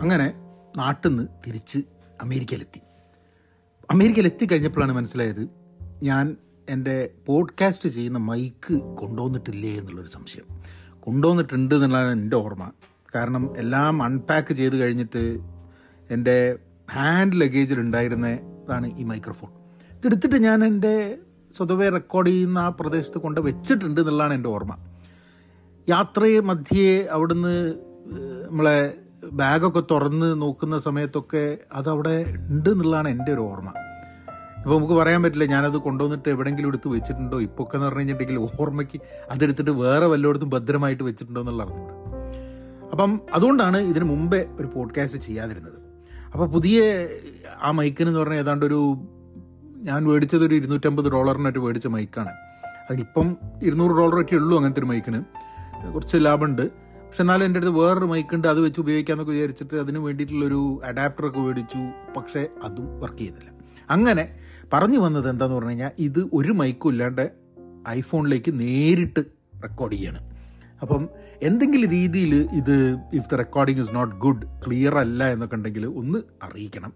അങ്ങനെ നാട്ടിൽ നിന്ന് തിരിച്ച് അമേരിക്കയിലെത്തി. അമേരിക്കയിലെത്തി കഴിഞ്ഞപ്പോഴാണ് മനസ്സിലായത് ഞാൻ എന്റെ പോഡ്കാസ്റ്റ് ചെയ്യുന്ന മൈക്ക് കൊണ്ടുവന്നിട്ടില്ലേ എന്നുള്ളൊരു സംശയം. കൊണ്ടുവന്നിട്ടുണ്ട് എന്നുള്ളതാണ് എന്റെ ഓർമ്മ. കാരണം എല്ലാം അൺപാക്ക് ചെയ്ത് കഴിഞ്ഞിട്ട് എന്റെ ഹാൻഡ് ലഗേജിൽ ഉണ്ടായിരുന്നതാണ് ഈ മൈക്രോഫോൺ ഇതെടുത്തിട്ട് ഞാൻ എന്റെ സ്വതവേ റെക്കോർഡ് ചെയ്യുന്ന ആ പ്രദേശത്ത് കൊണ്ട് വെച്ചിട്ടുണ്ട് എന്നുള്ളതാണ് എന്റെ ഓർമ്മ. യാത്രയെ മധ്യേ അവിടുന്ന് നമ്മളെ ബാഗൊക്കെ തുറന്ന് നോക്കുന്ന സമയത്തൊക്കെ അതവിടെ ഉണ്ട് എന്നുള്ളതാണ് എന്റെ ഒരു ഓർമ്മ. ഇപ്പോൾ നമുക്ക് പറയാൻ പറ്റില്ല ഞാനത് കൊണ്ടുവന്നിട്ട് എവിടെയെങ്കിലും എടുത്ത് വെച്ചിട്ടുണ്ടോ? ഇപ്പോൾ എന്ന് പറഞ്ഞു കഴിഞ്ഞിട്ടുണ്ടെങ്കിൽ ഓർമ്മയ്ക്ക് അതെടുത്തിട്ട് വേറെ വല്ലയിടത്തും ഭദ്രമായിട്ട് വെച്ചിട്ടുണ്ടോ എന്നുള്ള അറിഞ്ഞൂടെ അപ്പം അതുകൊണ്ടാണ് ഇതിന് മുമ്പേ ഒരു പോഡ്കാസ്റ്റ് ചെയ്യാതിരുന്നത്. അപ്പോൾ പുതിയ ആ മൈക്കിന് എന്ന് പറഞ്ഞാൽ ഏതാണ്ട് ഒരു ഞാൻ മേടിച്ചത് ഒരു ഇരുന്നൂറ്റമ്പത് ഡോളറിനായിട്ട് മേടിച്ച മൈക്കാണ്. അതിനിപ്പം ഇരുന്നൂറ് ഡോളറൊക്കെ ഉള്ളൂ അങ്ങനത്തെ ഒരു മൈക്കിന്. കുറച്ച് ലാഭമുണ്ട്. പക്ഷെ എന്നാലും എന്റെ അടുത്ത് വേറൊരു മൈക്കുണ്ട് അത് വെച്ച് ഉപയോഗിക്കാമെന്നൊക്കെ വിചാരിച്ചിട്ട് അതിന് വേണ്ടിയിട്ടുള്ളൊരു അഡാപ്റ്ററൊക്കെ മേടിച്ചു പക്ഷേ അതും വർക്ക് ചെയ്യുന്നില്ല. അങ്ങനെ പറഞ്ഞു വന്നത് എന്താന്ന് പറഞ്ഞു കഴിഞ്ഞാൽ ഇത് ഒരു മൈക്കും ഇല്ലാണ്ട് ഐഫോണിലേക്ക് നേരിട്ട് റെക്കോർഡ് ചെയ്യണം. അപ്പം എന്തെങ്കിലും രീതിയിൽ ഇത് if the recording is not good clear അല്ല എന്നൊക്കെ ഉണ്ടെങ്കിൽ ഒന്ന് അറിയിക്കണം.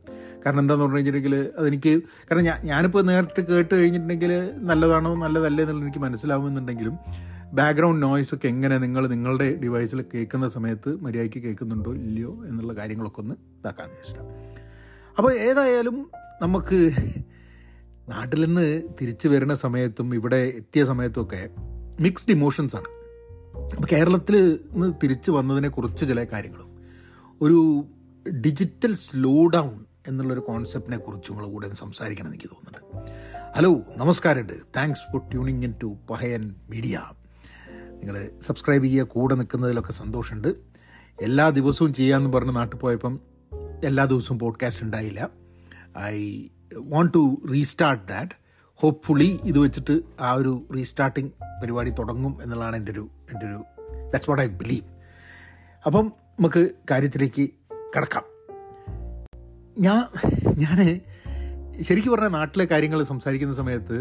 കാരണം എന്താണെന്ന് പറഞ്ഞു കഴിഞ്ഞിട്ടുണ്ടെങ്കിൽ അതെനിക്ക് കാരണം ഞാൻ ഞാനിപ്പോൾ നേരിട്ട് കേട്ട് കഴിഞ്ഞിട്ടുണ്ടെങ്കിൽ നല്ലതാണോ നല്ലതല്ലേ എന്നുള്ളത് എനിക്ക് മനസ്സിലാവുന്നുണ്ടെങ്കിലും ബാക്ക്ഗ്രൗണ്ട് നോയ്സ് ഒക്കെ എങ്ങനെ നിങ്ങൾ നിങ്ങളുടെ ഡിവൈസിൽ കേൾക്കുന്ന സമയത്ത് മര്യാദയ്ക്ക് കേൾക്കുന്നുണ്ടോ ഇല്ലയോ എന്നുള്ള കാര്യങ്ങളൊക്കെ ഒന്ന് ഇതാക്കാമെന്ന് വെച്ചിട്ടാണ് അപ്പോൾ ഏതായാലും നമുക്ക് നാട്ടിൽ നിന്ന് തിരിച്ചു വരുന്ന സമയത്തും ഇവിടെ എത്തിയ സമയത്തുമൊക്കെ മിക്സ്ഡ് ഇമോഷൻസ് ആണ്. അപ്പോൾ കേരളത്തിൽ നിന്ന് തിരിച്ചു വന്നതിനെ കുറിച്ച് ചില കാര്യങ്ങളും. ഒരു ഡിജിറ്റൽ സ്ലോ ഡൗൺ എന്നുള്ളൊരു കോൺസെപ്റ്റിനെ കുറിച്ച് കൂടെ ഒന്ന് സംസാരിക്കണം എനിക്ക് തോന്നുന്നുണ്ട്. ഹലോ നമസ്കാരമുണ്ട്. Thanks for tuning in to Pahayan media നിങ്ങൾ സബ്സ്ക്രൈബ് ചെയ്യുക കൂടെ നിൽക്കുന്നതിലൊക്കെ സന്തോഷമുണ്ട്. എല്ലാ ദിവസവും ചെയ്യാമെന്ന് പറഞ്ഞ് നാട്ടിൽ പോയപ്പം എല്ലാ ദിവസവും പോഡ്കാസ്റ്റ് ഉണ്ടായില്ല. I want to restart that hopefully ഇത് വെച്ചിട്ട് ആ ഒരു റീസ്റ്റാർട്ടിങ് പരിപാടി തുടങ്ങും എന്നുള്ളതാണ് എന്റെ ഒരു എന്റെ ഒരു ദാറ്റ്സ് വാട്ട് ഐ ബിലീവ് അപ്പം നമുക്ക് കാര്യത്തിലേക്ക് കിടക്കാം. ഞാൻ ഞാൻ ശരിക്കും പറഞ്ഞാൽ നാട്ടിലെ കാര്യങ്ങൾ സംസാരിക്കുന്ന സമയത്ത്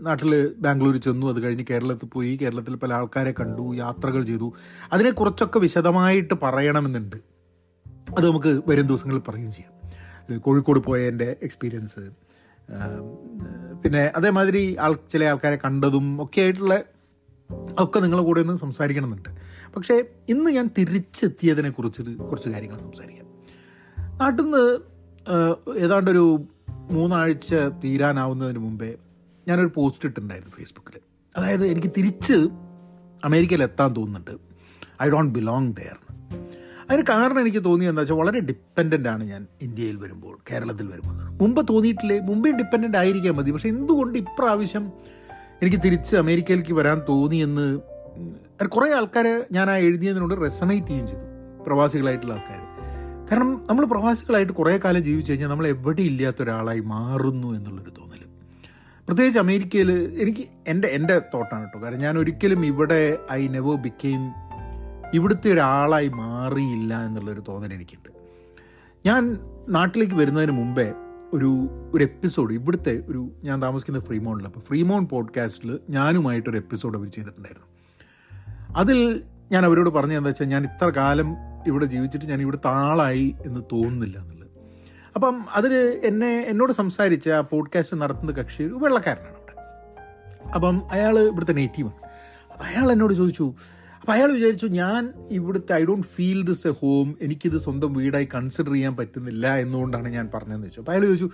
നാട്ടിൽ ബാംഗ്ലൂർ ചെന്നു അത് കഴിഞ്ഞ് കേരളത്തിൽ പോയി കേരളത്തിൽ പല ആൾക്കാരെ കണ്ടു യാത്രകൾ ചെയ്തു. അതിനെക്കുറിച്ചൊക്കെ വിശദമായിട്ട് പറയണമെന്നുണ്ട്. അത് നമുക്ക് വരും ദിവസങ്ങളിൽ പറയുകയും ചെയ്യാം. കോഴിക്കോട് പോയ എന്റെ എക്സ്പീരിയൻസ് പിന്നെ അതേമാതിരി ആൾ ചില ആൾക്കാരെ കണ്ടതും ഒക്കെ ആയിട്ടുള്ള ഒക്കെ നിങ്ങളെ കൂടെ ഒന്ന് സംസാരിക്കണമെന്നുണ്ട്. പക്ഷേ ഇന്ന് ഞാൻ തിരിച്ചെത്തിയതിനെ കുറിച്ച് കുറച്ച് കാര്യങ്ങൾ സംസാരിക്കാം. നാട്ടിൽ നിന്ന് ഏതാണ്ടൊരു മൂന്നാഴ്ച തീരാനാവുന്നതിന് മുമ്പേ ഞാനൊരു പോസ്റ്റ് ഇട്ടിട്ടുണ്ടായിരുന്നു ഫേസ്ബുക്കിൽ അതായത് എനിക്ക് തിരിച്ച് അമേരിക്കയിൽ എത്താൻ തോന്നുന്നുണ്ട്. ഐ ഡോണ്ട് ബിലോങ് ദെയർ അതിന് കാരണം എനിക്ക് തോന്നിയത് എന്താ വെച്ചാൽ വളരെ ഡിപ്പെൻഡന്റ് ആണ് ഞാൻ ഇന്ത്യയിൽ വരുമ്പോൾ കേരളത്തിൽ വരുമ്പോൾ മുമ്പ് തോന്നിയിട്ടില്ലേ മുമ്പേ ഡിപ്പെൻഡന്റ് ആയിരിക്കാൻ മതി. പക്ഷേ എന്തുകൊണ്ട് ഇപ്രാവശ്യം എനിക്ക് തിരിച്ച് അമേരിക്കയിലേക്ക് വരാൻ തോന്നിയെന്ന് കുറേ ആൾക്കാരെ ഞാൻ ആ എഴുതിയതിനോട് റെസണേറ്റ് ചെയ്യുകയും ചെയ്തു. പ്രവാസികളായിട്ടുള്ള ആൾക്കാർ കാരണം നമ്മൾ പ്രവാസികളായിട്ട് കുറേ കാലം ജീവിച്ചു കഴിഞ്ഞാൽ നമ്മൾ എവിടെ ഇല്ലാത്ത ഒരാളായി മാറുന്നു എന്നുള്ളൊരു തോന്നൽ പ്രത്യേകിച്ച് അമേരിക്കയിൽ എനിക്ക് എന്റെ എന്റെ തോട്ടാണ് കേട്ടോ. കാരണം ഞാൻ ഒരിക്കലും ഇവിടെ ഐ നെവർ ബിക്കെയിം ഇവിടുത്തെ ഒരാളായി മാറിയില്ല എന്നുള്ളൊരു തോന്നൽ എനിക്കുണ്ട്. ഞാൻ നാട്ടിലേക്ക് വരുന്നതിന് മുമ്പേ ഒരു ഒരു എപ്പിസോഡ് ഇവിടുത്തെ ഒരു ഞാൻ താമസിക്കുന്ന ഫ്രീമോണിൽ അപ്പോൾ ഫ്രീമോൺ പോഡ്കാസ്റ്റിൽ ഞാനുമായിട്ടൊരു എപ്പിസോഡ് അവർ ചെയ്തിട്ടുണ്ടായിരുന്നു. അതിൽ ഞാൻ അവരോട് പറഞ്ഞത് എന്താ വെച്ചാൽ ഞാൻ ഇത്ര കാലം ഇവിടെ ജീവിച്ചിട്ട് ഞാൻ ഇവിടുത്തെ താളായി എന്ന് തോന്നുന്നില്ല എന്നുള്ളത്. അപ്പം അതിൽ എന്നെ എന്നോട് സംസാരിച്ച ആ പോഡ്കാസ്റ്റ് നടത്തുന്ന കക്ഷി ഒരു വെള്ളക്കാരനാണ് അവിടെ. അപ്പം അയാൾ ഇവിടുത്തെ നേറ്റീവാണ് അപ്പം അയാൾ എന്നോട് ചോദിച്ചു അപ്പം അയാൾ വിചാരിച്ചു ഞാൻ ഇവിടുത്തെ I don't feel this a home എനിക്കിത് സ്വന്തം വീടായി കൺസിഡർ ചെയ്യാൻ പറ്റുന്നില്ല എന്നുകൊണ്ടാണ് ഞാൻ പറഞ്ഞതെന്ന് വെച്ചു. അപ്പോൾ അയാൾ ചോദിച്ചു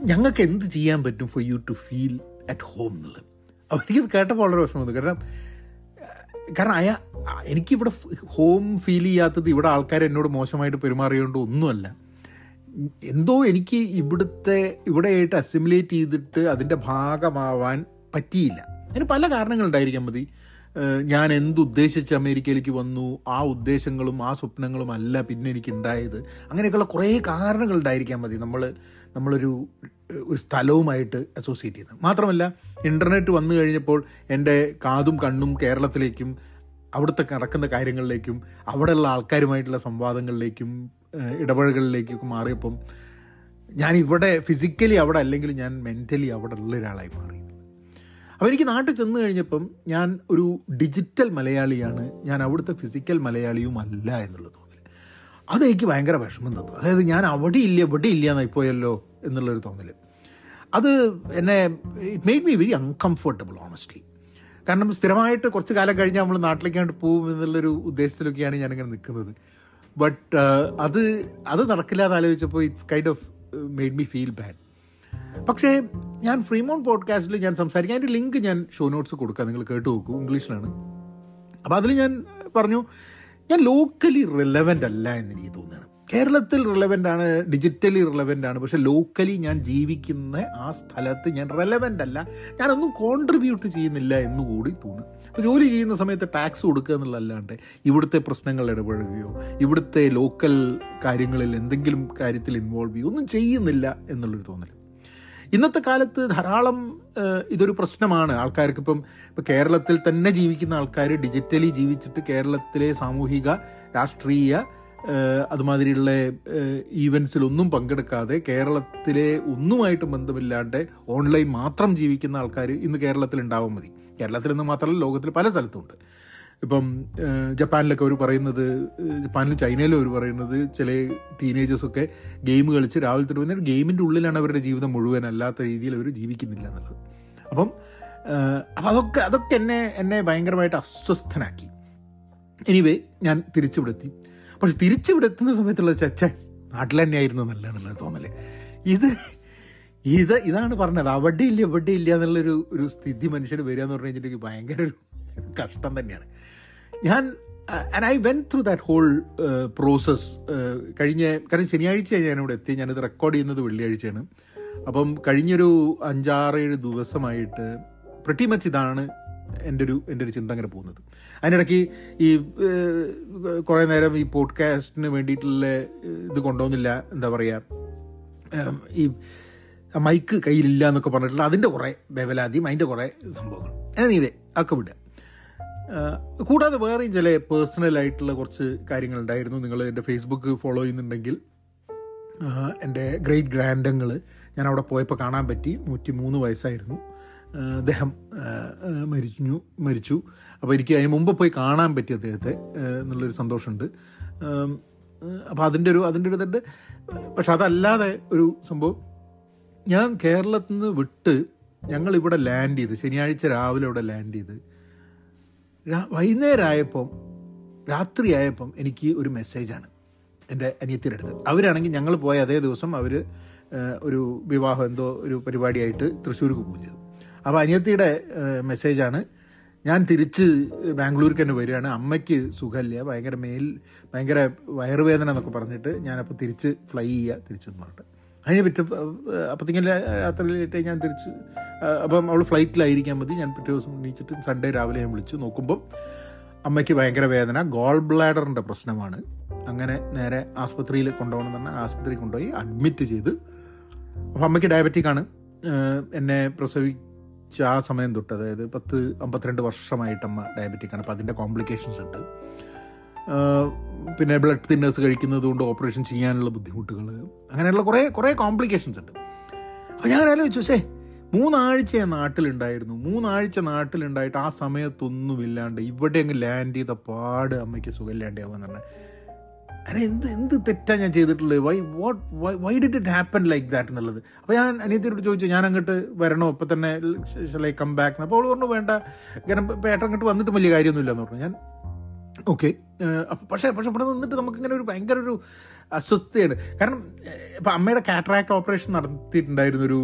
ഞങ്ങൾക്ക് എന്ത് ചെയ്യാൻ പറ്റും for you to feel at home എന്നുള്ളത്? അപ്പോൾ എനിക്കിത് കേട്ടപ്പോൾ വളരെ വിഷമം കാരണം കാരണം അയാ എനിക്കിവിടെ ഹോം ഫീൽ ചെയ്യാത്തത് ഇവിടെ ആൾക്കാർ എന്നോട് മോശമായിട്ട് പെരുമാറിയതുകൊണ്ട് ഒന്നുമല്ല. എന്തോ എനിക്ക് ഇവിടുത്തെ ഇവിടെയായിട്ട് അസിമുലേറ്റ് ചെയ്തിട്ട് അതിന്റെ ഭാഗമാവാൻ പറ്റിയില്ല. അതിന് പല കാരണങ്ങളുണ്ടായിരിക്കാൻ മതി. ഞാൻ എന്തുദ്ദേശിച്ച് അമേരിക്കയിലേക്ക് വന്നു? ആ ഉദ്ദേശങ്ങളും ആ സ്വപ്നങ്ങളും അല്ല പിന്നെ എനിക്ക് ഉണ്ടായത് അങ്ങനെയൊക്കെയുള്ള കുറേ കാരണങ്ങൾ ഉണ്ടായിരിക്കാൻ മതി. നമ്മൾ നമ്മളൊരു ഒരു സ്ഥലവുമായിട്ട് അസോസിയേറ്റ് ചെയ്യുന്നത്. മാത്രമല്ല ഇന്റർനെറ്റ് വന്നു കഴിഞ്ഞപ്പോൾ എന്റെ കാതും കണ്ണും കേരളത്തിലേക്കും അവിടുത്തെ നടക്കുന്ന കാര്യങ്ങളിലേക്കും അവിടെയുള്ള ആൾക്കാരുമായിട്ടുള്ള സംവാദങ്ങളിലേക്കും ഇടപഴകളിലേക്കൊക്കെ മാറിയപ്പം ഞാൻ ഇവിടെ ഫിസിക്കലി അവിടെ അല്ലെങ്കിൽ ഞാൻ മെന്റലി അവിടെ ഉള്ള ഒരാളായി മാറി. അപ്പോൾ എനിക്ക് നാട്ടിൽ ചെന്ന് കഴിഞ്ഞപ്പം ഞാൻ ഒരു ഡിജിറ്റൽ മലയാളിയാണ്. ഞാൻ അവിടുത്തെ ഫിസിക്കൽ മലയാളിയും അല്ല എന്നുള്ള തോന്നൽ അതെനിക്ക് ഭയങ്കര വിഷമം തന്നു. അതായത് ഞാൻ അവിടെ ഇല്ല ഇവിടെ ഇല്ല എന്നായി പോയല്ലോ എന്നുള്ളൊരു തോന്നൽ അത് എന്നെ it made me very uncomfortable honestly കാരണം സ്ഥിരമായിട്ട് കുറച്ച് കാലം കഴിഞ്ഞാൽ നമ്മൾ നാട്ടിലേക്കാണ്ട് പോകും എന്നുള്ളൊരു ഉദ്ദേശത്തിലൊക്കെയാണ് ഞാനിങ്ങനെ നിൽക്കുന്നത്. ബട്ട് അത് അത് നടക്കില്ല എന്ന് ആലോചിച്ചപ്പോൾ it kind of made me feel bad പക്ഷേ ഞാൻ ഫ്രീമോൺ പോഡ്കാസ്റ്റിൽ ഞാൻ സംസാരിക്കാം. അതിന്റെ ലിങ്ക് ഞാൻ ഷോ നോട്ട്സ് കൊടുക്കാം. നിങ്ങൾ കേട്ട് നോക്കൂ. ഇംഗ്ലീഷിലാണ്. അപ്പോൾ അതിൽ ഞാൻ പറഞ്ഞു ഞാൻ ലോക്കലി റിലവന്റ് അല്ല എന്ന് എനിക്ക് തോന്നുകയാണ്. കേരളത്തിൽ റിലവന്റ് ആണ് ഡിജിറ്റലി റിലവന്റ് ആണ്. പക്ഷെ ലോക്കലി ഞാൻ ജീവിക്കുന്ന ആ സ്ഥലത്ത് ഞാൻ റെലവന്റ് അല്ല. ഞാനൊന്നും കോൺട്രിബ്യൂട്ട് ചെയ്യുന്നില്ല എന്ന് കൂടി തോന്നുന്നു. അപ്പോൾ ജോലി ചെയ്യുന്ന സമയത്ത് ടാക്സ് കൊടുക്കുക എന്നുള്ളതല്ലാണ്ട് ഇവിടുത്തെ പ്രശ്നങ്ങൾ ഇടപഴകുകയോ ഇവിടുത്തെ ലോക്കൽ കാര്യങ്ങളിൽ എന്തെങ്കിലും കാര്യത്തിൽ ഇൻവോൾവ് ചെയ്യുകയോ ഒന്നും ചെയ്യുന്നില്ല എന്നുള്ളൊരു തോന്നൽ ഇന്നത്തെ കാലത്ത് ധാരാളം ഇതൊരു പ്രശ്നമാണ്. ആൾക്കാർക്ക് ഇപ്പം ഇപ്പം കേരളത്തിൽ തന്നെ ജീവിക്കുന്ന ആൾക്കാർ ഡിജിറ്റലി ജീവിച്ചിട്ട് കേരളത്തിലെ സാമൂഹിക രാഷ്ട്രീയ അതുമാതിരിയുള്ള ഈവൻസിലൊന്നും പങ്കെടുക്കാതെ കേരളത്തിലെ ഒന്നുമായിട്ട് ബന്ധമില്ലാണ്ട് ഓൺലൈൻ മാത്രം ജീവിക്കുന്ന ആൾക്കാർ ഇന്ന് കേരളത്തിൽ ഉണ്ടാവാൻ മതി. കേരളത്തിൽ നിന്ന് മാത്രമല്ല ലോകത്തിൽ പല സ്ഥലത്തുമുണ്ട് ഇപ്പം ജപ്പാനിലൊക്കെ അവർ പറയുന്നത് ജപ്പാനിൽ ചൈനയിലും അവർ പറയുന്നത് ചില ടീനേജേഴ്സൊക്കെ ഗെയിം കളിച്ച് രാവിലെ തൊട്ട് വന്നിട്ട് ഗെയിമിന്റെ ഉള്ളിലാണ് അവരുടെ ജീവിതം മുഴുവൻ അല്ലാത്ത രീതിയിൽ അവർ ജീവിക്കുന്നില്ല എന്നുള്ളത്. അപ്പം അപ്പം അതൊക്കെ അതൊക്കെ എന്നെ എന്നെ ഭയങ്കരമായിട്ട് അസ്വസ്ഥനാക്കി. എനിവേ ഞാൻ തിരിച്ചുവിടെത്തി. പക്ഷെ തിരിച്ചുവിടെത്തുന്ന സമയത്തുള്ള ചച്ച നാട്ടിൽ തന്നെയായിരുന്നു നല്ല എന്നുള്ള തോന്നൽ. ഇത് ഇത് ഇതാണ് പറഞ്ഞത്. അവിടെ ഇല്ല ഇവിടെ ഇല്ല എന്നുള്ളൊരു ഒരു സ്ഥിതി മനുഷ്യന് വരിക എന്ന് പറഞ്ഞു കഴിഞ്ഞിട്ടുണ്ടെങ്കിൽ ഭയങ്കര ഒരു കഷ്ടം തന്നെയാണ്. ഞാൻ and I went through that whole process കഴിഞ്ഞ കാരണം ശനിയാഴ്ച ഞാനിവിടെ എത്തി. ഞാനിത് റെക്കോർഡ് ചെയ്യുന്നത് വെള്ളിയാഴ്ചയാണ്. അപ്പം കഴിഞ്ഞൊരു അഞ്ചാറേഴ് ദിവസമായിട്ട് പ്രട്ടി മച്ച് ഇതാണ് എന്റെ ഒരു എന്റെ ഒരു ചിന്ത അങ്ങനെ പോകുന്നത്. അതിനിടയ്ക്ക് ഈ കുറേ നേരം ഈ പോഡ്കാസ്റ്റിന് വേണ്ടിയിട്ടുള്ള ഇത് കൊണ്ടുപോകുന്നില്ല എന്താ പറയുക ഈ മൈക്ക് കയ്യിലില്ല എന്നൊക്കെ പറഞ്ഞിട്ടുള്ള അതിന്റെ കുറേ ബേവലാതിയും അതിന്റെ കുറേ സംഭവങ്ങൾ എനിവേ ഒക്കെ വിടുക. കൂടാതെ വേറെയും ചില പേഴ്സണൽ ആയിട്ടുള്ള കുറച്ച് കാര്യങ്ങളുണ്ടായിരുന്നു. നിങ്ങൾ എന്റെ ഫേസ്ബുക്ക് ഫോളോ ചെയ്യുന്നുണ്ടെങ്കിൽ എന്റെ ഗ്രേറ്റ് ഗ്രാൻഡങ്ങൾ ഞാൻ അവിടെ പോയപ്പോൾ കാണാൻ പറ്റി. നൂറ്റി മൂന്ന് വയസ്സായിരുന്നു അദ്ദേഹം മരിച്ചു മരിച്ചു. അപ്പോൾ എനിക്ക് അതിന് മുമ്പ് പോയി കാണാൻ പറ്റി അദ്ദേഹത്തെ എന്നുള്ളൊരു സന്തോഷമുണ്ട്. അപ്പോൾ അതിന്റെ ഒരു അതിന്റെ ഒരു ഇതുണ്ട്. പക്ഷെ അതല്ലാതെ ഒരു സംഭവം ഞാൻ കേരളത്തിൽ നിന്ന് വിട്ട് ഞങ്ങളിവിടെ ലാൻഡ് ചെയ്ത് ശനിയാഴ്ച രാവിലെ ഇവിടെ ലാൻഡ് ചെയ്ത് വൈകുന്നേരമായപ്പം രാത്രിയായപ്പം എനിക്ക് ഒരു മെസ്സേജാണ് എന്റെ അനിയത്തിയുടെ അടുത്ത്. അവരാണെങ്കിൽ ഞങ്ങൾ പോയ അതേ ദിവസം അവർ ഒരു വിവാഹം എന്തോ ഒരു പരിപാടിയായിട്ട് തൃശ്ശൂർക്ക് പോകും ചെയ്തു അപ്പോൾ അനിയത്തിയുടെ മെസ്സേജാണ് ഞാൻ തിരിച്ച് ബാംഗ്ലൂർക്ക് തന്നെ വരികയാണ്. അമ്മയ്ക്ക് സുഖമില്ല. ഭയങ്കര മേൽ ഭയങ്കര വയറുവേദന എന്നൊക്കെ പറഞ്ഞിട്ട് ഞാനപ്പോൾ തിരിച്ച് ഫ്ലൈ ചെയ്യുക തിരിച്ചെന്ന് പറഞ്ഞിട്ട്. അതിന് പറ്റ രാത്രി ലേറ്റായി ഞാൻ തിരിച്ച് അപ്പം അവൾ ഫ്ലൈറ്റിലായിരിക്കാൻ മതി. ഞാൻ പിറ്റേ ദിവസം എണീച്ചിട്ട് സൺഡേ രാവിലെ ഞാൻ വിളിച്ചു. നോക്കുമ്പം അമ്മയ്ക്ക് ഭയങ്കര വേദന. ഗോൾ ബ്ലാഡറിന്റെ പ്രശ്നമാണ്. അങ്ങനെ നേരെ ആസ്പത്രിയിൽ കൊണ്ടുപോകണം പറഞ്ഞാൽ ആസ്പത്രിയിൽ കൊണ്ടുപോയി അഡ്മിറ്റ് ചെയ്ത്. അപ്പം അമ്മയ്ക്ക് ഡയബറ്റിക്കാണ് എന്നെ പ്രസവിച്ച ആ സമയം തൊട്ട് അതായത് പത്ത് അമ്പത്തിരണ്ട് വർഷമായിട്ട് അമ്മ ഡയബറ്റിക് ആണ്. അപ്പം അതിന്റെ കോംപ്ലിക്കേഷൻസ് ഉണ്ട്. പിന്നെ ബ്ലഡ് തിന്നേഴ്സ് കഴിക്കുന്നത് കൊണ്ട് ഓപ്പറേഷൻ ചെയ്യാനുള്ള ബുദ്ധിമുട്ടുകൾ അങ്ങനെയുള്ള കുറേ കുറേ കോംപ്ലിക്കേഷൻസ് ഉണ്ട്. അപ്പോൾ ഞാൻ ആലോചിച്ചു പക്ഷേ മൂന്നാഴ്ച നാട്ടിലുണ്ടായിരുന്നു. മൂന്നാഴ്ച നാട്ടിലുണ്ടായിട്ട് ആ സമയത്തൊന്നുമില്ലാണ്ട് ഇവിടെ അങ്ങ് ലാൻഡ് ചെയ്ത പാട് അമ്മയ്ക്ക് സുഖമില്ലാണ്ടാവുക എന്ന് പറഞ്ഞാൽ അങ്ങനെ എന്ത് എന്ത് തെറ്റാണ് ഞാൻ ചെയ്തിട്ടുള്ളത്? Why what why did it happen like that എന്നുള്ളത്? അപ്പോൾ ഞാൻ അനിയത്തിയോട് ചോദിച്ചു ഞാൻ അങ്ങോട്ട് വരണോ? ഇപ്പം തന്നെ ലൈ കം ബാക്ക് അപ്പോൾ അവൾ പറഞ്ഞു വേണ്ട. കാരണം ഏട്ടൻ അങ്ങോട്ട് വന്നിട്ട് വലിയ കാര്യമൊന്നുമില്ല എന്ന് പറഞ്ഞു. ഞാൻ ഓക്കെ പക്ഷേ പക്ഷെ ഇവിടെ നിന്നിട്ട് നമുക്കിങ്ങനെ ഒരു ഭയങ്കര ഒരു അസ്വസ്ഥതയാണ്. കാരണം ഇപ്പം അമ്മയുടെ കാറ്ററാക്ട് ഓപ്പറേഷൻ നടത്തിയിട്ടുണ്ടായിരുന്നു ഒരു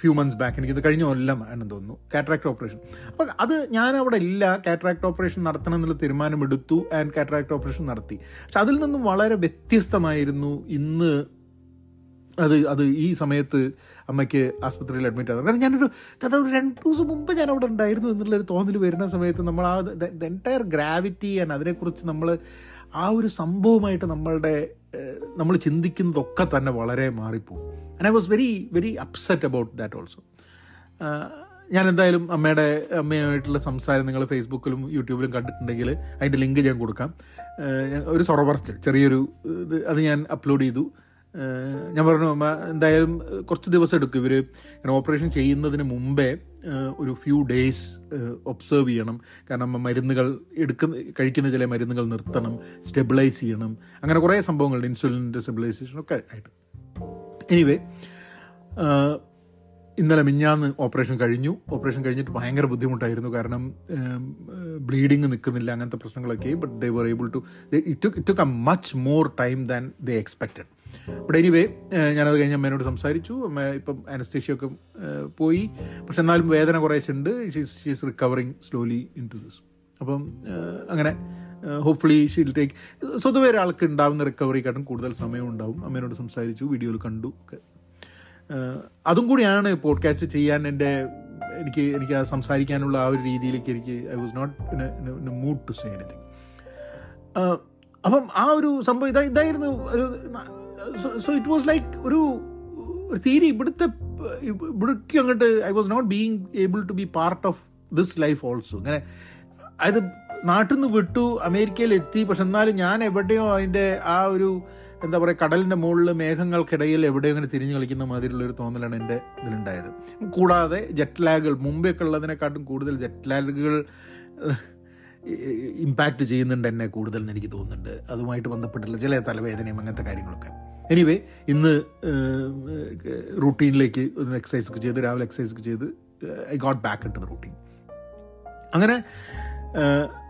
ഫ്യൂ മന്ത്സ് ബാക്ക് എനിക്കിത് കഴിഞ്ഞ കൊല്ലം ആണെന്ന് തോന്നുന്നു. കാറ്ററാക്ട് ഓപ്പറേഷൻ അപ്പം അത് ഞാൻ അവിടെ ഇല്ല. കാറ്ററാക്ട് ഓപ്പറേഷൻ നടത്തണം എന്നുള്ള തീരുമാനമെടുത്തു ആൻഡ് കാറ്ററാക്ട് ഓപ്പറേഷൻ നടത്തി. പക്ഷെ അതിൽ നിന്നും വളരെ വ്യത്യസ്തമായിരുന്നു ഇന്ന് അത് അത് ഈ സമയത്ത് അമ്മയ്ക്ക് ആസ്പത്രിയിൽ അഡ്മിറ്റ് ആകുന്നത് കാരണം ഞാനൊരു ഒരു രണ്ട് ദിവസം മുമ്പ് ഞാൻ അവിടെ ഉണ്ടായിരുന്നു എന്നുള്ളൊരു തോന്നൽ വരുന്ന സമയത്ത് നമ്മൾ ആ എന്റയർ ഗ്രാവിറ്റി ആൻഡ് അതിനെക്കുറിച്ച് നമ്മൾ ആ ഒരു സംഭവമായിട്ട് നമ്മളുടെ നമ്മൾ ചിന്തിക്കുന്നതൊക്കെ തന്നെ വളരെ മാറിപ്പോകും. And I was very very upset about that also ഞാൻ എന്തായാലും അമ്മയുടെ അമ്മയുമായിട്ടുള്ള സംസാരം നിങ്ങൾ ഫേസ്ബുക്കിലും യൂട്യൂബിലും കണ്ടിട്ടുണ്ടെങ്കിൽ അതിന്റെ ലിങ്ക് ഞാൻ കൊടുക്കാം. ഒരു സൊറപറച്ചിൽ ചെറിയൊരു അത് ഞാൻ അപ്ലോഡ് ചെയ്തു. ഞാൻ പറഞ്ഞു അമ്മ എന്തായാലും കുറച്ച് ദിവസം എടുക്കും. ഇവർ ഓപ്പറേഷൻ ചെയ്യുന്നതിന് മുമ്പേ ഒരു ഫ്യൂ ഡേയ്സ് ഒബ്സർവ് ചെയ്യണം. കാരണം മരുന്നുകൾ എടുക്കുന്ന കഴിക്കുന്ന ചില മരുന്നുകൾ നിർത്തണം സ്റ്റെബിലൈസ് ചെയ്യണം. അങ്ങനെ കുറേ സംഭവങ്ങളുണ്ട് ഇൻസുലിന്റെ സ്റ്റെബിലൈസേഷൻ ഒക്കെ ആയിട്ട്. എനിവേ ഇന്നലെ മിഞ്ഞാന്ന് ഓപ്പറേഷൻ കഴിഞ്ഞു. ഓപ്പറേഷൻ കഴിഞ്ഞിട്ട് ഭയങ്കര ബുദ്ധിമുട്ടായിരുന്നു. കാരണം ബ്ലീഡിങ് നിൽക്കുന്നില്ല അങ്ങനത്തെ പ്രശ്നങ്ങളൊക്കെ but they were able to it it a much more time than they expected but anyway ഞാനത് കഴിഞ്ഞ് അമ്മേനോട് സംസാരിച്ചു. അമ്മ ഇപ്പം അനസ്തേഷ്യൊക്കെ പോയി. പക്ഷെ എന്നാലും വേദന കുറേശ്ശെ ഉണ്ട് she's she's recovering slowly in to this അപ്പം അങ്ങനെ ഹോപ്പ്ഫുള്ളി ഷീൽ ടേക്ക് സ്വതവേ ഒരാൾക്ക് ഉണ്ടാവുന്ന റിക്കവറിക്കാട്ടും കൂടുതൽ സമയം ഉണ്ടാവും. അമ്മേനോട് സംസാരിച്ചു വീഡിയോയിൽ കണ്ടു ഒക്കെ. അതും കൂടിയാണ് പോഡ്കാസ്റ്റ് ചെയ്യാൻ എന്റെ എനിക്ക് എനിക്ക് ആ സംസാരിക്കാനുള്ള ആ ഒരു രീതിയിലേക്ക് എനിക്ക് I was not mood to say anything അപ്പം ആ ഒരു സംഭവം ഇതാ ഇതായിരുന്നു ഒരു സോ ഇറ്റ് വാസ് ലൈക്ക് ഒരു ഒരു തീരെ ഇവിടുത്തെ ഇവിടേക്ക് അങ്ങോട്ട് I was not being able to be part of this life also അങ്ങനെ അതായത് നാട്ടിൽ നിന്ന് വിട്ടു അമേരിക്കയിൽ എത്തി പക്ഷെ എന്നാലും ഞാൻ എവിടെയോ അതിന്റെ ആ ഒരു എന്താ പറയുക കടലിന്റെ മുകളിൽ മേഘങ്ങൾക്കിടയിൽ എവിടെയോ ഇങ്ങനെ തിരിഞ്ഞു കളിക്കുന്ന മാതിരിയുള്ള ഒരു തോന്നലാണ് എന്റെ ഇതിലുണ്ടായത്. കൂടാതെ ജെറ്റ് ലാഗുകൾ മുമ്പൊക്കെ ഉള്ളതിനെക്കാട്ടും കൂടുതൽ ജെറ്റ് ലാഗുകൾ ഇമ്പാക്റ്റ് ചെയ്യുന്നുണ്ട് എന്നെ കൂടുതൽ എന്ന് എനിക്ക് തോന്നുന്നുണ്ട്. അതുമായിട്ട് ബന്ധപ്പെട്ടുള്ള ചില തലവേദനയും അങ്ങനത്തെ കാര്യങ്ങളൊക്കെ. എനിവേ ഇന്ന് റൂട്ടീനിലേക്ക് ഒന്ന് എക്സസൈസ് ഒക്കെ ചെയ്ത് രാവിലെ എക്സസൈസ് ഒക്കെ ചെയ്ത് I got back it routine അങ്ങനെ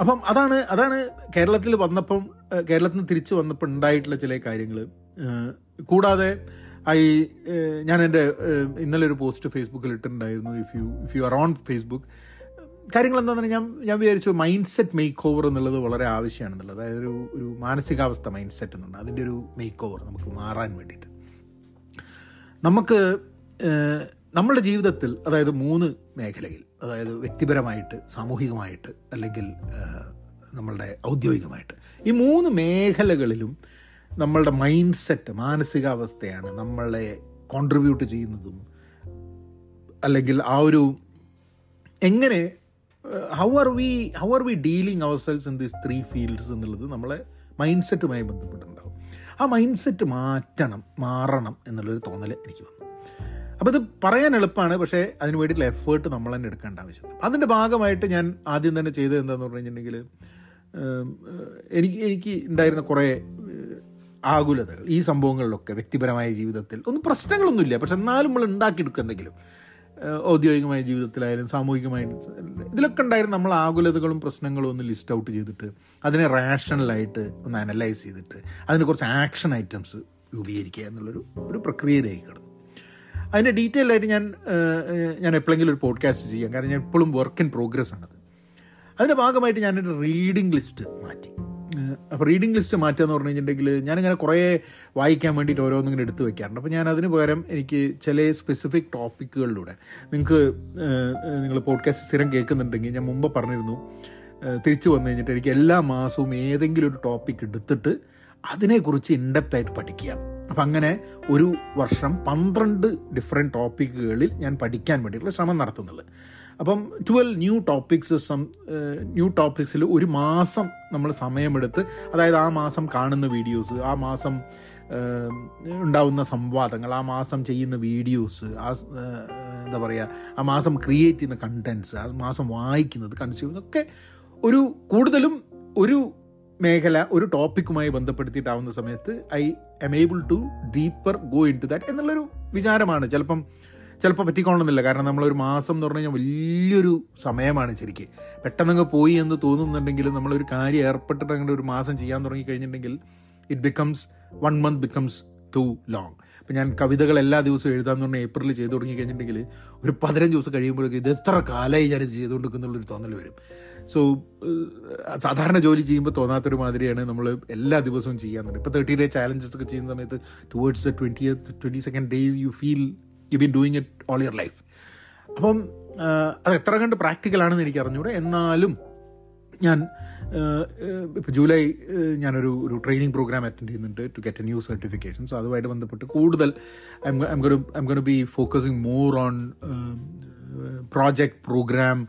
അപ്പം അതാണ് അതാണ് കേരളത്തിൽ വന്നപ്പം കേരളത്തിൽ നിന്ന് തിരിച്ചു വന്നപ്പോൾ ഉണ്ടായിട്ടുള്ള ചില കാര്യങ്ങൾ കൂടാതെ ഐ ഞാൻ എന്റെ ഇന്നലെ ഒരു പോസ്റ്റ് ഫേസ്ബുക്കിൽ ഇട്ടിട്ടുണ്ടായിരുന്നു. If you if you are on Facebook കാര്യങ്ങൾ എന്താണെന്ന് ഞാൻ ഞാൻ വിചാരിച്ചു മൈൻഡ് സെറ്റ് മേക്ക് ഓവർ എന്നുള്ളത് വളരെ ആവശ്യമാണെന്നുള്ളത്. അതായത് ഒരു ഒരു മാനസികാവസ്ഥ മൈൻഡ് സെറ്റ് എന്നുണ്ട്. അതിന്റെ ഒരു മേക്ക് ഓവർ നമുക്ക് മാറാൻ വേണ്ടിയിട്ട്. നമുക്ക് നമ്മുടെ ജീവിതത്തിൽ അതായത് മൂന്ന് മേഖലയിൽ അതായത് വ്യക്തിപരമായിട്ട് സാമൂഹികമായിട്ട് അല്ലെങ്കിൽ നമ്മളുടെ ഔദ്യോഗികമായിട്ട്. ഈ മൂന്ന് മേഖലകളിലും നമ്മളുടെ മൈൻഡ് സെറ്റ് മാനസികാവസ്ഥയാണ് നമ്മളെ കോൺട്രിബ്യൂട്ട് ചെയ്യുന്നതും അല്ലെങ്കിൽ ആ ഒരു എങ്ങനെ how are we how are we dealing ourselves in these three fields എന്നുള്ളത് നമ്മളെ മൈൻഡ് സെറ്റുമായി ബന്ധപ്പെട്ടിട്ടുണ്ടാവും. ആ മൈൻഡ് സെറ്റ് മാറ്റണം മാറണം എന്നുള്ളൊരു തോന്നൽ എനിക്ക് വന്നു. അപ്പോൾ ഇത് പറയാൻ എളുപ്പമാണ് പക്ഷേ അതിന് വേണ്ടിയിട്ടുള്ള എഫേർട്ട് നമ്മൾ തന്നെ എടുക്കേണ്ട ആവശ്യമുണ്ട്. അതിന്റെ ഭാഗമായിട്ട് ഞാൻ ആദ്യം തന്നെ ചെയ്തത് എന്താണെന്ന് പറഞ്ഞു കഴിഞ്ഞിട്ടുണ്ടെങ്കിൽ എനിക്ക് എനിക്ക് ഉണ്ടായിരുന്ന കുറേ ആകുലതകൾ ഈ സംഭവങ്ങളിലൊക്കെ വ്യക്തിപരമായ ജീവിതത്തിൽ. ഒന്നും പ്രശ്നങ്ങളൊന്നുമില്ല പക്ഷെ എന്നാലും നമ്മൾ ഉണ്ടാക്കിയെടുക്കും എന്തെങ്കിലും. ഔദ്യോഗികമായ ജീവിതത്തിലായാലും സാമൂഹികമായ ഇതിലൊക്കെ ഉണ്ടായിരുന്ന നമ്മൾ ആകുലതകളും പ്രശ്നങ്ങളും ഒന്ന് ലിസ്റ്റ് ഔട്ട് ചെയ്തിട്ട് അതിനെ റാഷണലായിട്ട് ഒന്ന് അനലൈസ് ചെയ്തിട്ട് അതിന് കുറച്ച് ആക്ഷൻ ഐറ്റംസ് രൂപീകരിക്കുക എന്നുള്ളൊരു ഒരു പ്രക്രിയയിലേക്ക് കടന്നു. അതിന്റെ ഡീറ്റെയിൽ ആയിട്ട് ഞാൻ ഞാൻ എപ്പോഴെങ്കിലും ഒരു പോഡ്കാസ്റ്റ് ചെയ്യാം. കാരണം ഞാൻ എപ്പോഴും വർക്ക് ഇൻ പ്രോഗ്രസ് ആണത്. അതിന്റെ ഭാഗമായിട്ട് ഞാനൊരു റീഡിംഗ് ലിസ്റ്റ് മാറ്റി. അപ്പോൾ റീഡിംഗ് ലിസ്റ്റ് മാറ്റുക എന്ന് പറഞ്ഞു കഴിഞ്ഞിട്ടുണ്ടെങ്കിൽ ഞാനിങ്ങനെ കുറേ വായിക്കാൻ വേണ്ടിയിട്ട് ഓരോന്നിങ്ങനെ എടുത്ത് വെക്കാറുണ്ട്. അപ്പോൾ ഞാൻ അതിന് പകരം എനിക്ക് ചില സ്പെസിഫിക് ടോപ്പിക്കുകളിലൂടെ നിങ്ങൾക്ക് നിങ്ങൾ പോഡ്കാസ്റ്റ് സ്ഥിരം കേൾക്കുന്നുണ്ടെങ്കിൽ ഞാൻ മുമ്പ് പറഞ്ഞിരുന്നു തിരിച്ചു വന്നു കഴിഞ്ഞിട്ട് എനിക്ക് എല്ലാ മാസവും ഏതെങ്കിലും ഒരു ടോപ്പിക് എടുത്തിട്ട് അതിനെക്കുറിച്ച് ഇൻഡെപ്റ്റ് ആയിട്ട് പഠിക്കുക. അപ്പം അങ്ങനെ ഒരു വർഷം പന്ത്രണ്ട് ഡിഫറെന്റ് ടോപ്പിക്കുകളിൽ ഞാൻ പഠിക്കാൻ വേണ്ടിയിട്ടുള്ള ശ്രമം നടത്തുന്നുള്ളത് അപ്പം twelve new topics some new ടോപ്പിക്സിൽ ഒരു മാസം നമ്മൾ സമയമെടുത്ത് അതായത് ആ മാസം കാണുന്ന വീഡിയോസ് ആ മാസം ഉണ്ടാവുന്ന സംവാദങ്ങൾ ആ മാസം ചെയ്യുന്ന വീഡിയോസ് ആ എന്താ പറയുക ആ മാസം ക്രിയേറ്റ് ചെയ്യുന്ന കണ്ടൻസ് ആ മാസം വായിക്കുന്നത് കൺസ്യൂം ഒക്കെ ഒരു കൂടുതലും ഒരു മേഖല ഒരു ടോപ്പിക്കുമായി ബന്ധപ്പെടുത്തിയിട്ടാവുന്ന സമയത്ത് I am able to deeper go into that എന്നുള്ളൊരു വിചാരമാണ്. ചിലപ്പം ചിലപ്പോൾ പറ്റിക്കൊള്ളണമെന്നില്ല. കാരണം നമ്മളൊരു മാസം എന്ന് പറഞ്ഞു കഴിഞ്ഞാൽ വലിയൊരു സമയമാണ് ശരിക്കും. പെട്ടെന്നങ്ങ് പോയി എന്ന് തോന്നുന്നുണ്ടെങ്കിൽ നമ്മളൊരു കാര്യം ഏർപ്പെട്ടിട്ട് അങ്ങനെ ഒരു മാസം ചെയ്യാൻ തുടങ്ങി കഴിഞ്ഞിട്ടുണ്ടെങ്കിൽ it becomes one month becomes too long ഇപ്പം ഞാൻ കവിതകൾ എല്ലാ ദിവസവും എഴുതാന്ന് പറഞ്ഞാൽ ഏപ്രിലിൽ ചെയ്തു തുടങ്ങി കഴിഞ്ഞിട്ടുണ്ടെങ്കിൽ ഒരു പതിനഞ്ച് ദിവസം കഴിയുമ്പോഴേക്കും ഇത് എത്ര കാലമായി ഞാൻ ഇത് ചെയ്തുകൊണ്ടിരിക്കുന്നുള്ളൊരു തോന്നൽ വരും. സോ സാധാരണ ജോലി ചെയ്യുമ്പോൾ തോന്നാത്തൊരു മാതിരിയാണ് നമ്മൾ എല്ലാ ദിവസവും ചെയ്യാൻ തുടങ്ങി ഇപ്പോൾ തേർട്ടി ഡേ ചാലഞ്ചസ് ഒക്കെ ചെയ്യുന്ന സമയത്ത് towards the twenty twenty second days you feel you been doing it all your life അപ്പം അത് എത്ര കണ്ട് പ്രാക്ടിക്കലാണെന്ന് എനിക്ക് അറിഞ്ഞൂടെ എന്നാലും ഞാൻ ഇപ്പോൾ ജൂലൈ ഞാനൊരു ഒരു ട്രെയിനിങ് പ്രോഗ്രാം അറ്റൻഡ് ചെയ്യുന്നുണ്ട് to get a new certification so അതുമായിട്ട് ബന്ധപ്പെട്ട് കൂടുതൽ I'm gonna be focusing more on project program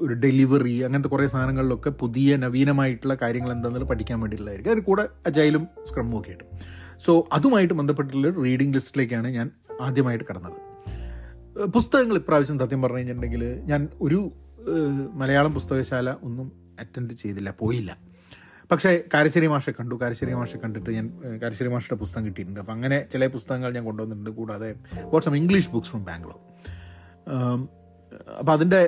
ഒരു ഡെലിവറി അങ്ങനത്തെ കുറേ സാധനങ്ങളിലൊക്കെ പുതിയ നവീനമായിട്ടുള്ള കാര്യങ്ങൾ എന്താണെന്നുള്ള പഠിക്കാൻ വേണ്ടിയിട്ടുള്ളതായിരിക്കും. അതിന് കൂടെ അജൈലും സ്ക്രമ്മും ആയിട്ട്. സോ അതുമായിട്ട് ബന്ധപ്പെട്ടുള്ള റീഡിംഗ് ലിസ്റ്റിലേക്കാണ് ഞാൻ ആദ്യമായിട്ട് കടന്നത്. പുസ്തകങ്ങൾ ഇപ്രാവശ്യം സത്യം പറഞ്ഞു കഴിഞ്ഞിട്ടുണ്ടെങ്കിൽ ഞാൻ ഒരു മലയാളം പുസ്തകശാല ഒന്നും അറ്റൻഡ് ചെയ്തില്ല പോയില്ല. പക്ഷേ കാരശ്ശേരി മാഷെ കണ്ടു. കാരശ്ശേരി മാഷെ കണ്ടിട്ട് ഞാൻ കാരശ്ശേരി മാഷയുടെ പുസ്തകം കിട്ടിയിട്ടുണ്ട്. അപ്പം അങ്ങനെ ചില പുസ്തകങ്ങൾ ഞാൻ കൊണ്ടുവന്നിട്ടുണ്ട്. കൂടാതെ what some English books from Bangalore അപ്പോൾ അതിന്റെ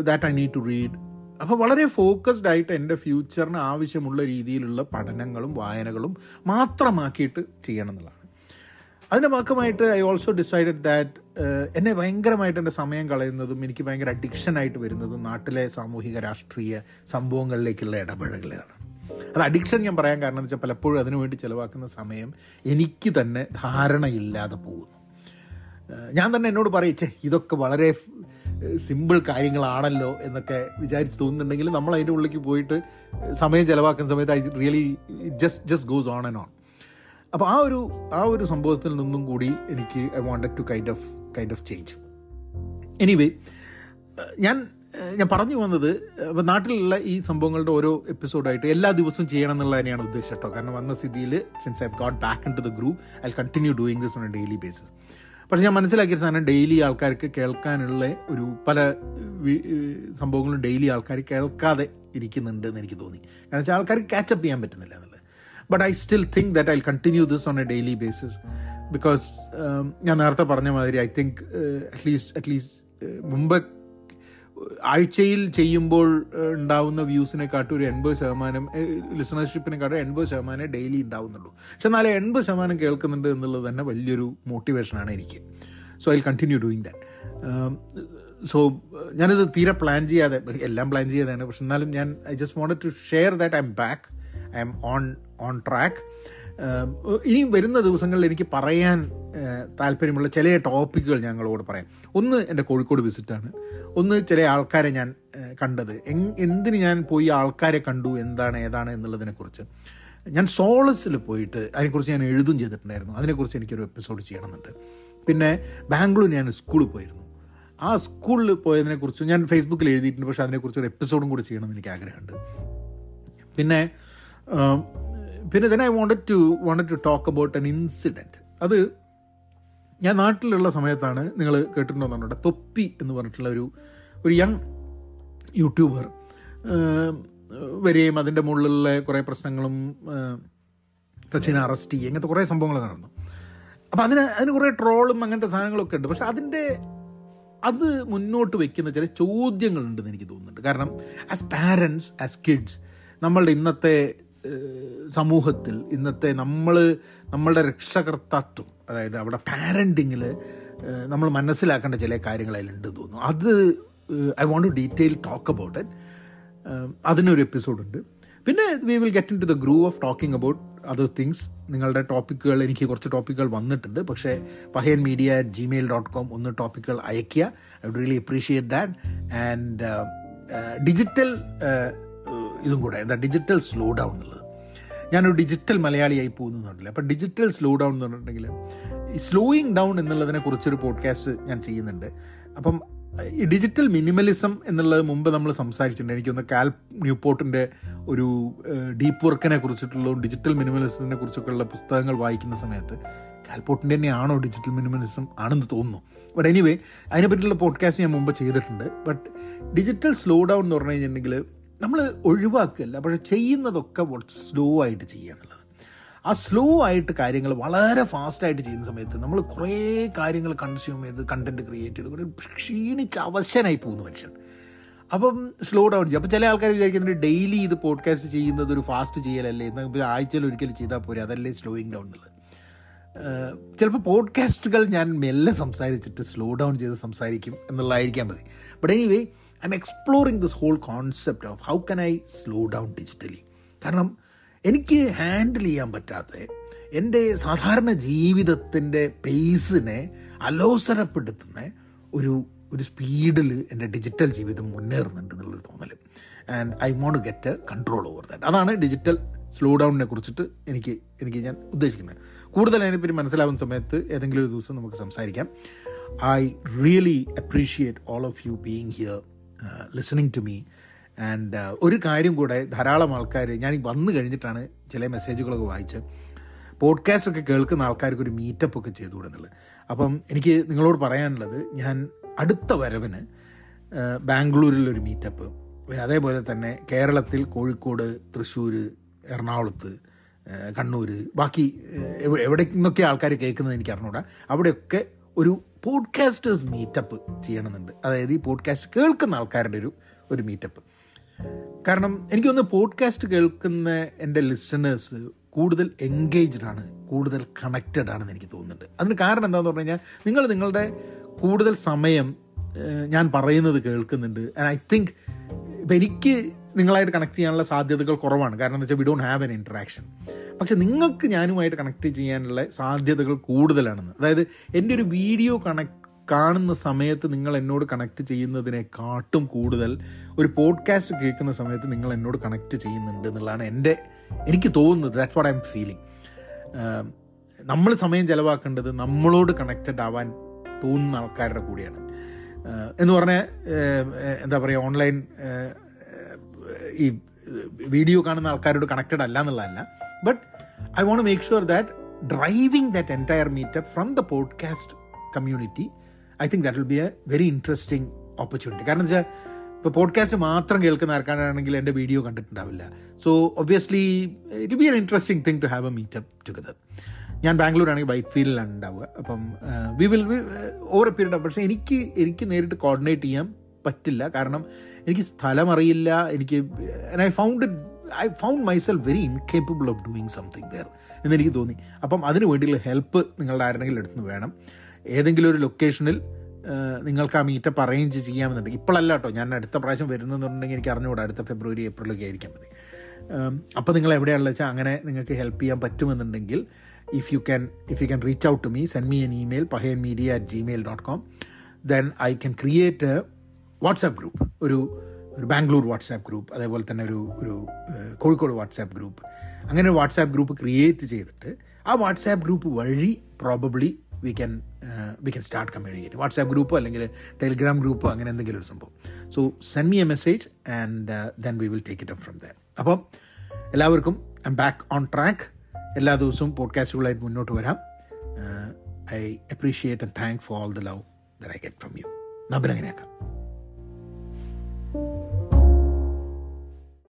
that I need to read അപ്പോൾ വളരെ ഫോക്കസ്ഡ് ആയിട്ട് എന്റെ ഫ്യൂച്ചറിന് ആവശ്യമുള്ള രീതിയിലുള്ള പഠനങ്ങളും വായനകളും മാത്രമാക്കിയിട്ട് ചെയ്യണം എന്നുള്ളതാണ്. അതിന്റെ ഭാഗമായിട്ട് ഐ ഓൾസോ ഡിസൈഡഡ് ദാറ്റ് എന്നെ ഭയങ്കരമായിട്ട് എന്റെ സമയം കളയുന്നതും എനിക്ക് ഭയങ്കര അഡിക്ഷനായിട്ട് വരുന്നതും നാട്ടിലെ സാമൂഹിക രാഷ്ട്രീയ സംഭവങ്ങളിലേക്കുള്ള ഇടപെടലുകളാണ് അത് അഡിക്ഷൻ ഞാൻ പറയാൻ കാരണം എന്ന് വെച്ചാൽ പലപ്പോഴും അതിനുവേണ്ടി ചിലവാക്കുന്ന സമയം എനിക്ക് തന്നെ ധാരണയില്ലാതെ പോകുന്നു. ഏഹ് ഞാൻ തന്നെ എന്നോട് പറയിച്ചേ ഇതൊക്കെ വളരെ സിമ്പിൾ കാര്യങ്ങളാണല്ലോ എന്നൊക്കെ വിചാരിച്ച് തോന്നുന്നുണ്ടെങ്കിൽ നമ്മൾ അതിന്റെ ഉള്ളിലേക്ക് പോയിട്ട് സമയം ചിലവാക്കുന്ന സമയത്ത് I really just just goes on and on അപ്പോൾ ആ ഒരു ആ ഒരു സംഭവത്തിൽ നിന്നും കൂടി എനിക്ക് I wanted to kind of kind of change anyway ഞാൻ ഞാൻ പറഞ്ഞു വന്നത് അപ്പോൾ നാട്ടിലുള്ള ഈ സംഭവങ്ങളുടെ ഓരോ എപ്പിസോഡായിട്ട് എല്ലാ ദിവസവും ചെയ്യണം എന്നുള്ള തന്നെയാണ് ഉദ്ദേശം കേട്ടോ. കാരണം വന്ന സ്ഥിതിയിൽ since I got back into the group I continue doing this on a daily basis പക്ഷേ ഞാൻ മനസ്സിലാക്കിയ സാധനം ഡെയിലി ആൾക്കാർക്ക് കേൾക്കാനുള്ള ഒരു പല സംഭവങ്ങളും ഡെയിലി ആൾക്കാർ കേൾക്കാതെ ഇരിക്കുന്നുണ്ട് എന്ന് എനിക്ക് തോന്നി. കാരണം വെച്ചാൽ ആൾക്കാർക്ക് കാച്ചപ്പ് ചെയ്യാൻ പറ്റുന്നില്ല but I still think that I continue this on a daily basis because ഞാൻ നേരത്തെ പറഞ്ഞ മാതിരി ഐ തിങ്ക് അറ്റ്ലീസ്റ്റ് അറ്റ്ലീസ്റ്റ് മുമ്പ് ആഴ്ചയിൽ ചെയ്യുമ്പോൾ ഉണ്ടാവുന്ന ഉണ്ടാവുന്ന വ്യൂസിനെക്കാട്ടും ഒരു എൺപത് ശതമാനം ലിസണർഷിപ്പിനെക്കാട്ടും എൺപത് ശതമാനം ഡെയിലി ഉണ്ടാവുന്നുള്ളൂ. പക്ഷെ എന്നാലും എൺപത് ശതമാനം കേൾക്കുന്നുണ്ട് എന്നുള്ളത് തന്നെ വലിയൊരു മോട്ടിവേഷനാണ് എനിക്ക്. So I continue doing that so ഞാനിത് തീരെ പ്ലാൻ ചെയ്യാതെ എല്ലാം പ്ലാൻ ചെയ്യാതെയാണ് പക്ഷെ എന്നാലും ഞാൻ I just wanted to share that I am back I am on on track ഇനി വരുന്ന ദിവസങ്ങളിൽ എനിക്ക് പറയാൻ താല്പര്യമുള്ള ചില ടോപ്പിക്കുകൾ ഞങ്ങളോട് പറയാം. ഒന്ന് എന്റെ കോഴിക്കോട് വിസിറ്റാണ് ഒന്ന് ചില ആൾക്കാരെ ഞാൻ കണ്ടത്. എന്തിന് ഞാൻ പോയി ആൾക്കാരെ കണ്ടു എന്താണ് ഏതാണ് എന്നുള്ളതിനെക്കുറിച്ച്. ഞാൻ സോളസിൽ പോയിട്ട് അതിനെക്കുറിച്ച് ഞാൻ എഴുതും ചെയ്തിട്ടുണ്ടായിരുന്നു. അതിനെക്കുറിച്ച് എനിക്കൊരു എപ്പിസോഡ് ചെയ്യണമെന്നുണ്ട്. പിന്നെ ബാംഗ്ലൂർ ഞാൻ സ്കൂളിൽ പോയിരുന്നു. ആ സ്കൂളിൽ പോയതിനെക്കുറിച്ച് ഞാൻ ഫേസ്ബുക്കിൽ എഴുതിയിട്ടുണ്ട്. പക്ഷേ അതിനെക്കുറിച്ച് ഒരു എപ്പിസോഡും കൂടി ചെയ്യണമെന്ന് എനിക്ക് ആഗ്രഹമുണ്ട്. പിന്നെ പിന്നെ then I wanted to wanted to talk about an incident അത് ഞാൻ നാട്ടിലുള്ള സമയത്താണ് നിങ്ങൾ കേട്ടിട്ടുണ്ടോന്നുണ്ട് തൊപ്പി എന്ന് പറഞ്ഞിട്ടുള്ള ഒരു ഒരു യങ് യൂട്യൂബർ വരെയും അതിന്റെ മുകളിലുള്ള കുറേ പ്രശ്നങ്ങളും കക്ഷിനെ അറസ്റ്റ് ചെയ്യുക ഇങ്ങനത്തെ കുറേ സംഭവങ്ങൾ നടന്നു. അപ്പം അതിന് അതിന് കുറേ ട്രോളും അങ്ങനത്തെ സാധനങ്ങളൊക്കെ ഉണ്ട്. പക്ഷെ അതിന്റെ അത് മുന്നോട്ട് വെക്കുന്ന ചില ചോദ്യങ്ങളുണ്ടെന്ന് എനിക്ക് തോന്നുന്നുണ്ട്. കാരണം ആസ് പാരൻസ് ആസ് കിഡ്സ് നമ്മളുടെ ഇന്നത്തെ സമൂഹത്തിൽ ഇന്നത്തെ നമ്മൾ നമ്മളുടെ രക്ഷകർത്താത്വം അതായത് അവിടെ പാരന്റിങ്ങിൽ നമ്മൾ മനസ്സിലാക്കേണ്ട ചില കാര്യങ്ങൾ അതിലുണ്ടെന്ന് തോന്നുന്നു. അത് I won't to detail talk about it അതിനൊരു എപ്പിസോഡുണ്ട് പിന്നെ we will get into the groove of talking about other things നിങ്ങളുടെ ടോപ്പിക്കുകൾ എനിക്ക് കുറച്ച് ടോപ്പിക്കുകൾ വന്നിട്ടുണ്ട്. പക്ഷേ Pahayan media at Gmail dot com ഒന്ന് ടോപ്പിക്കുകൾ അയയ്ക്കുക. I would really appreciate that and digital ഇതും കൂടെ. എന്താ ഡിജിറ്റൽ സ്ലോ ഡൗൺ എന്നുള്ളത്. ഞാനൊരു ഡിജിറ്റൽ മലയാളിയായി പോകുന്നുണ്ടല്ലോ. അപ്പോൾ ഡിജിറ്റൽ സ്ലോ ഡൗൺ എന്ന് പറഞ്ഞിട്ടുണ്ടെങ്കിൽ ഈ സ്ലോയിങ് ഡൗൺ എന്നുള്ളതിനെ കുറിച്ചൊരു പോഡ്കാസ്റ്റ് ഞാൻ ചെയ്യുന്നുണ്ട്. അപ്പം ഈ ഡിജിറ്റൽ മിനിമലിസം എന്നുള്ളത് മുമ്പ് നമ്മൾ സംസാരിച്ചിട്ടുണ്ട്. എനിക്കൊന്ന് കാൽ ന്യൂപോർട്ടിന്റെ ഒരു ഡീപ്പ് വർക്കിനെ കുറിച്ചിട്ടുള്ളതും ഡിജിറ്റൽ മിനിമലിസത്തിനെ കുറിച്ചൊക്കെയുള്ള പുസ്തകങ്ങൾ വായിക്കുന്ന സമയത്ത് കാൽപോർട്ടിന്റെ തന്നെയാണോ ഡിജിറ്റൽ മിനിമലിസം ആണെന്ന് തോന്നുന്നു. ബട്ട് എനിവേ അതിനെപ്പറ്റിയുള്ള പോഡ്കാസ്റ്റ് ഞാൻ മുമ്പ് ചെയ്തിട്ടുണ്ട്. ബട്ട് ഡിജിറ്റൽ സ്ലോ ഡൗൺ എന്ന് പറഞ്ഞു കഴിഞ്ഞിട്ടുണ്ടെങ്കിൽ നമ്മൾ ഒഴിവാക്കുകയല്ല പക്ഷെ ചെയ്യുന്നതൊക്കെ സ്ലോ ആയിട്ട് ചെയ്യുക എന്നുള്ളത്. ആ സ്ലോ ആയിട്ട് കാര്യങ്ങൾ വളരെ ഫാസ്റ്റായിട്ട് ചെയ്യുന്ന സമയത്ത് നമ്മൾ കുറേ കാര്യങ്ങൾ കൺസ്യൂം ചെയ്ത് കണ്ടന്റ് ക്രിയേറ്റ് ചെയ്ത് ക്ഷീണിച്ച് അവശനായി പോകുന്ന മനുഷ്യൻ. അപ്പം സ്ലോ ഡൗൺ ചെയ്യും അപ്പം ചില ആൾക്കാർ വിചാരിക്കുന്നുണ്ട് ഡെയിലി ഇത് പോഡ്കാസ്റ്റ് ചെയ്യുന്നത് ഒരു ഫാസ്റ്റ് ചെയ്യലല്ലേ എന്നാൽ ആഴ്ചയിൽ ഒരിക്കൽ ചെയ്താൽ പോരെ അതല്ലേ സ്ലോയിങ് ഡൗൺ എന്നുള്ളത്. ചിലപ്പോൾ പോഡ്കാസ്റ്റുകൾ ഞാൻ മെല്ലെ സംസാരിച്ചിട്ട് സ്ലോ ഡൗൺ ചെയ്ത് സംസാരിക്കും എന്നുള്ളതായിരിക്കാം മതി. But anyway I am exploring this whole concept of how can I slow down digitally കാരണം എനിക്ക് ഹാൻഡിൽ ചെയ്യാൻ പറ്റാത്ത എന്റെ സാധാരണ ജീവിതത്തിന്റെ പേസിനെ അലോസരപ്പെടുത്തുന്ന ഒരു ഒരു സ്പീഡിൽ എന്റെ ഡിജിറ്റൽ ജീവിതം മുന്നേറുന്നുണ്ട് എന്നുള്ളൊരു തോന്നൽ and I want get control over that അതാണ് ഡിജിറ്റൽ സ്ലോ ഡൗണിനെ കുറിച്ചിട്ട് എനിക്ക് എനിക്ക് ഞാൻ ഉദ്ദേശിക്കുന്നത്. കൂടുതൽ അതിനെപ്പറ്റി മനസ്സിലാവുന്ന സമയത്ത് ഏതെങ്കിലും ഒരു ദിവസം നമുക്ക് സംസാരിക്കാം. I really appreciate all of you being here listening to me and ഒരു കാര്യം കൂടെ ധാരാളം ആൾക്കാർ ഞാൻ വന്നു കഴിഞ്ഞിട്ടാണ് ചില മെസ്സേജുകളൊക്കെ വായിച്ച് പോഡ്കാസ്റ്റ് ഒക്കെ കേൾക്കുന്ന ആൾക്കാർക്ക് ഒരു മീറ്റപ്പ് ഒക്കെ ചെയ്തു കൊടുക്കുന്നുള്ളത് അപ്പം എനിക്ക് നിങ്ങളോട് പറയാനുള്ളത് ഞാൻ അടുത്ത വരവിന് ആ, ബാംഗ്ലൂരിലൊരു മീറ്റപ്പ് പിന്നെ അതേപോലെ തന്നെ കേരളത്തിൽ കോഴിക്കോട് തൃശ്ശൂർ എറണാകുളത്ത് കണ്ണൂർ ബാക്കി ആ, എവിടെ നിന്നൊക്കെ ആൾക്കാർ കേൾക്കുന്നത് എനിക്ക് അറിഞ്ഞൂടാ. അവിടെയൊക്കെ ഒരു പോഡ്കാസ്റ്റേഴ്സ് മീറ്റപ്പ് ചെയ്യണമെന്നുണ്ട്. അതായത് ഈ പോഡ്കാസ്റ്റ് കേൾക്കുന്ന ആൾക്കാരുടെ ഒരു ഒരു മീറ്റപ്പ് കാരണം എനിക്ക് പോഡ്കാസ്റ്റ് കേൾക്കുന്ന എന്റെ ലിസണേഴ്സ് കൂടുതൽ എൻഗേജ്ഡ് ആണ് കൂടുതൽ കണക്റ്റഡ് ആണെന്ന് എനിക്ക് തോന്നുന്നുണ്ട്. അതിന് കാരണം എന്താണെന്ന് പറഞ്ഞു കഴിഞ്ഞാൽ നിങ്ങൾ നിങ്ങളുടെ കൂടുതൽ സമയം ഞാൻ പറയുന്നത് കേൾക്കുന്നുണ്ട്. ആൻഡ് ഐ തിങ്ക് ഇപ്പം എനിക്ക് നിങ്ങളായിട്ട് കണക്ട് ചെയ്യാനുള്ള സാധ്യതകൾ കുറവാണ്. കാരണം എന്താ വെച്ചാൽ we don't have an interaction പക്ഷെ നിങ്ങൾക്ക് ഞാനുമായിട്ട് കണക്ട് ചെയ്യാനുള്ള സാധ്യതകൾ കൂടുതലാണെന്ന്. അതായത് എന്റെ ഒരു വീഡിയോ കണക്ട് കാണുന്ന സമയത്ത് നിങ്ങൾ എന്നോട് കണക്ട് ചെയ്യുന്നതിനെക്കാട്ടും കൂടുതൽ ഒരു പോഡ്കാസ്റ്റ് കേൾക്കുന്ന സമയത്ത് നിങ്ങൾ എന്നോട് കണക്ട് ചെയ്യുന്നുണ്ട് എന്നുള്ളതാണ് എന്റെ എനിക്ക് തോന്നുന്നത്. That's what I am feeling നമ്മൾ സമയം ചിലവാക്കേണ്ടത് നമ്മളോട് കണക്റ്റഡ് ആവാൻ തോന്നുന്ന ആൾക്കാരുടെ കൂടിയാണ്. എന്ന് പറഞ്ഞാൽ എന്താ പറയുക ഓൺലൈൻ ഈ വീഡിയോ കാണുന്ന ആൾക്കാരോട് കണക്റ്റഡ് അല്ല എന്നുള്ളതല്ല. But I want make sure that driving that entire meetup from the podcast community I think that will be a very interesting opportunity കാരണം വെച്ചാൽ ഇപ്പോൾ പോഡ്കാസ്റ്റ് മാത്രം കേൾക്കുന്ന ആർക്കാണെങ്കിൽ എന്റെ video കണ്ടിട്ടുണ്ടാവില്ല. So obviously it be an interesting thing to have a meetup together ഞാൻ ബാംഗ്ലൂർ ആണെങ്കിൽ വൈറ്റ് ഫീൽഡിലാണ് ഉണ്ടാവുക. അപ്പം we will over a period പക്ഷേ എനിക്ക് എനിക്ക് നേരിട്ട് കോർഡിനേറ്റ് ചെയ്യാൻ പറ്റില്ല. കാരണം എനിക്ക് സ്ഥലം അറിയില്ല. എനിക്ക് I found I found myself very incapable of doing something there എന്നെനിക്ക് തോന്നി. അപ്പം അതിന് വേണ്ടിയുള്ള ഹെൽപ്പ് നിങ്ങളുടെ ആരെങ്കിലും എടുത്തു വേണം. ഏതെങ്കിലും ഒരു ലൊക്കേഷനിൽ നിങ്ങൾക്ക് ആ മീറ്റപ്പ് അറേഞ്ച് ചെയ്യാമെന്നുണ്ട് ഇപ്പോഴല്ല കേട്ടോ ഞാൻ അടുത്ത പ്രാവശ്യം വരുന്നെന്നുണ്ടെങ്കിൽ എനിക്ക് അറിഞ്ഞുകൂടാ അടുത്ത ഫെബ്രുവരി ഏപ്രിലൊക്കെ ആയിരിക്കാൻ മതി. അപ്പോൾ നിങ്ങൾ എവിടെയാണെന്ന് വെച്ചാൽ അങ്ങനെ നിങ്ങൾക്ക് ഹെൽപ്പ് ചെയ്യാൻ പറ്റുമെന്നുണ്ടെങ്കിൽ if you can if you can reach out to me send me an email Pahayan media at Gmail dot com then I can create WhatsApp group ഒരു ഒരു ബാംഗ്ലൂർ വാട്സാപ്പ് ഗ്രൂപ്പ് അതേപോലെ തന്നെ ഒരു ഒരു കോഴിക്കോട് വാട്സാപ്പ് ഗ്രൂപ്പ്. അങ്ങനെ ഒരു WhatsApp group create ചെയ്തിട്ട് ആ വാട്സാപ്പ് ഗ്രൂപ്പ് വഴി probably we can we can start communicate WhatsApp ഗ്രൂപ്പോ അല്ലെങ്കിൽ ടെലിഗ്രാം ഗ്രൂപ്പോ അങ്ങനെ എന്തെങ്കിലും ഒരു സംഭവം. So send me a message and then we will take it up from there അപ്പം എല്ലാവർക്കും I am back on track എല്ലാ ദിവസവും പോഡ്കാസ്റ്റുകളായിട്ട് മുന്നോട്ട് വരാം. I appreciate and thank for all the love they get from you നബിനങ്ങനെയാക്കാം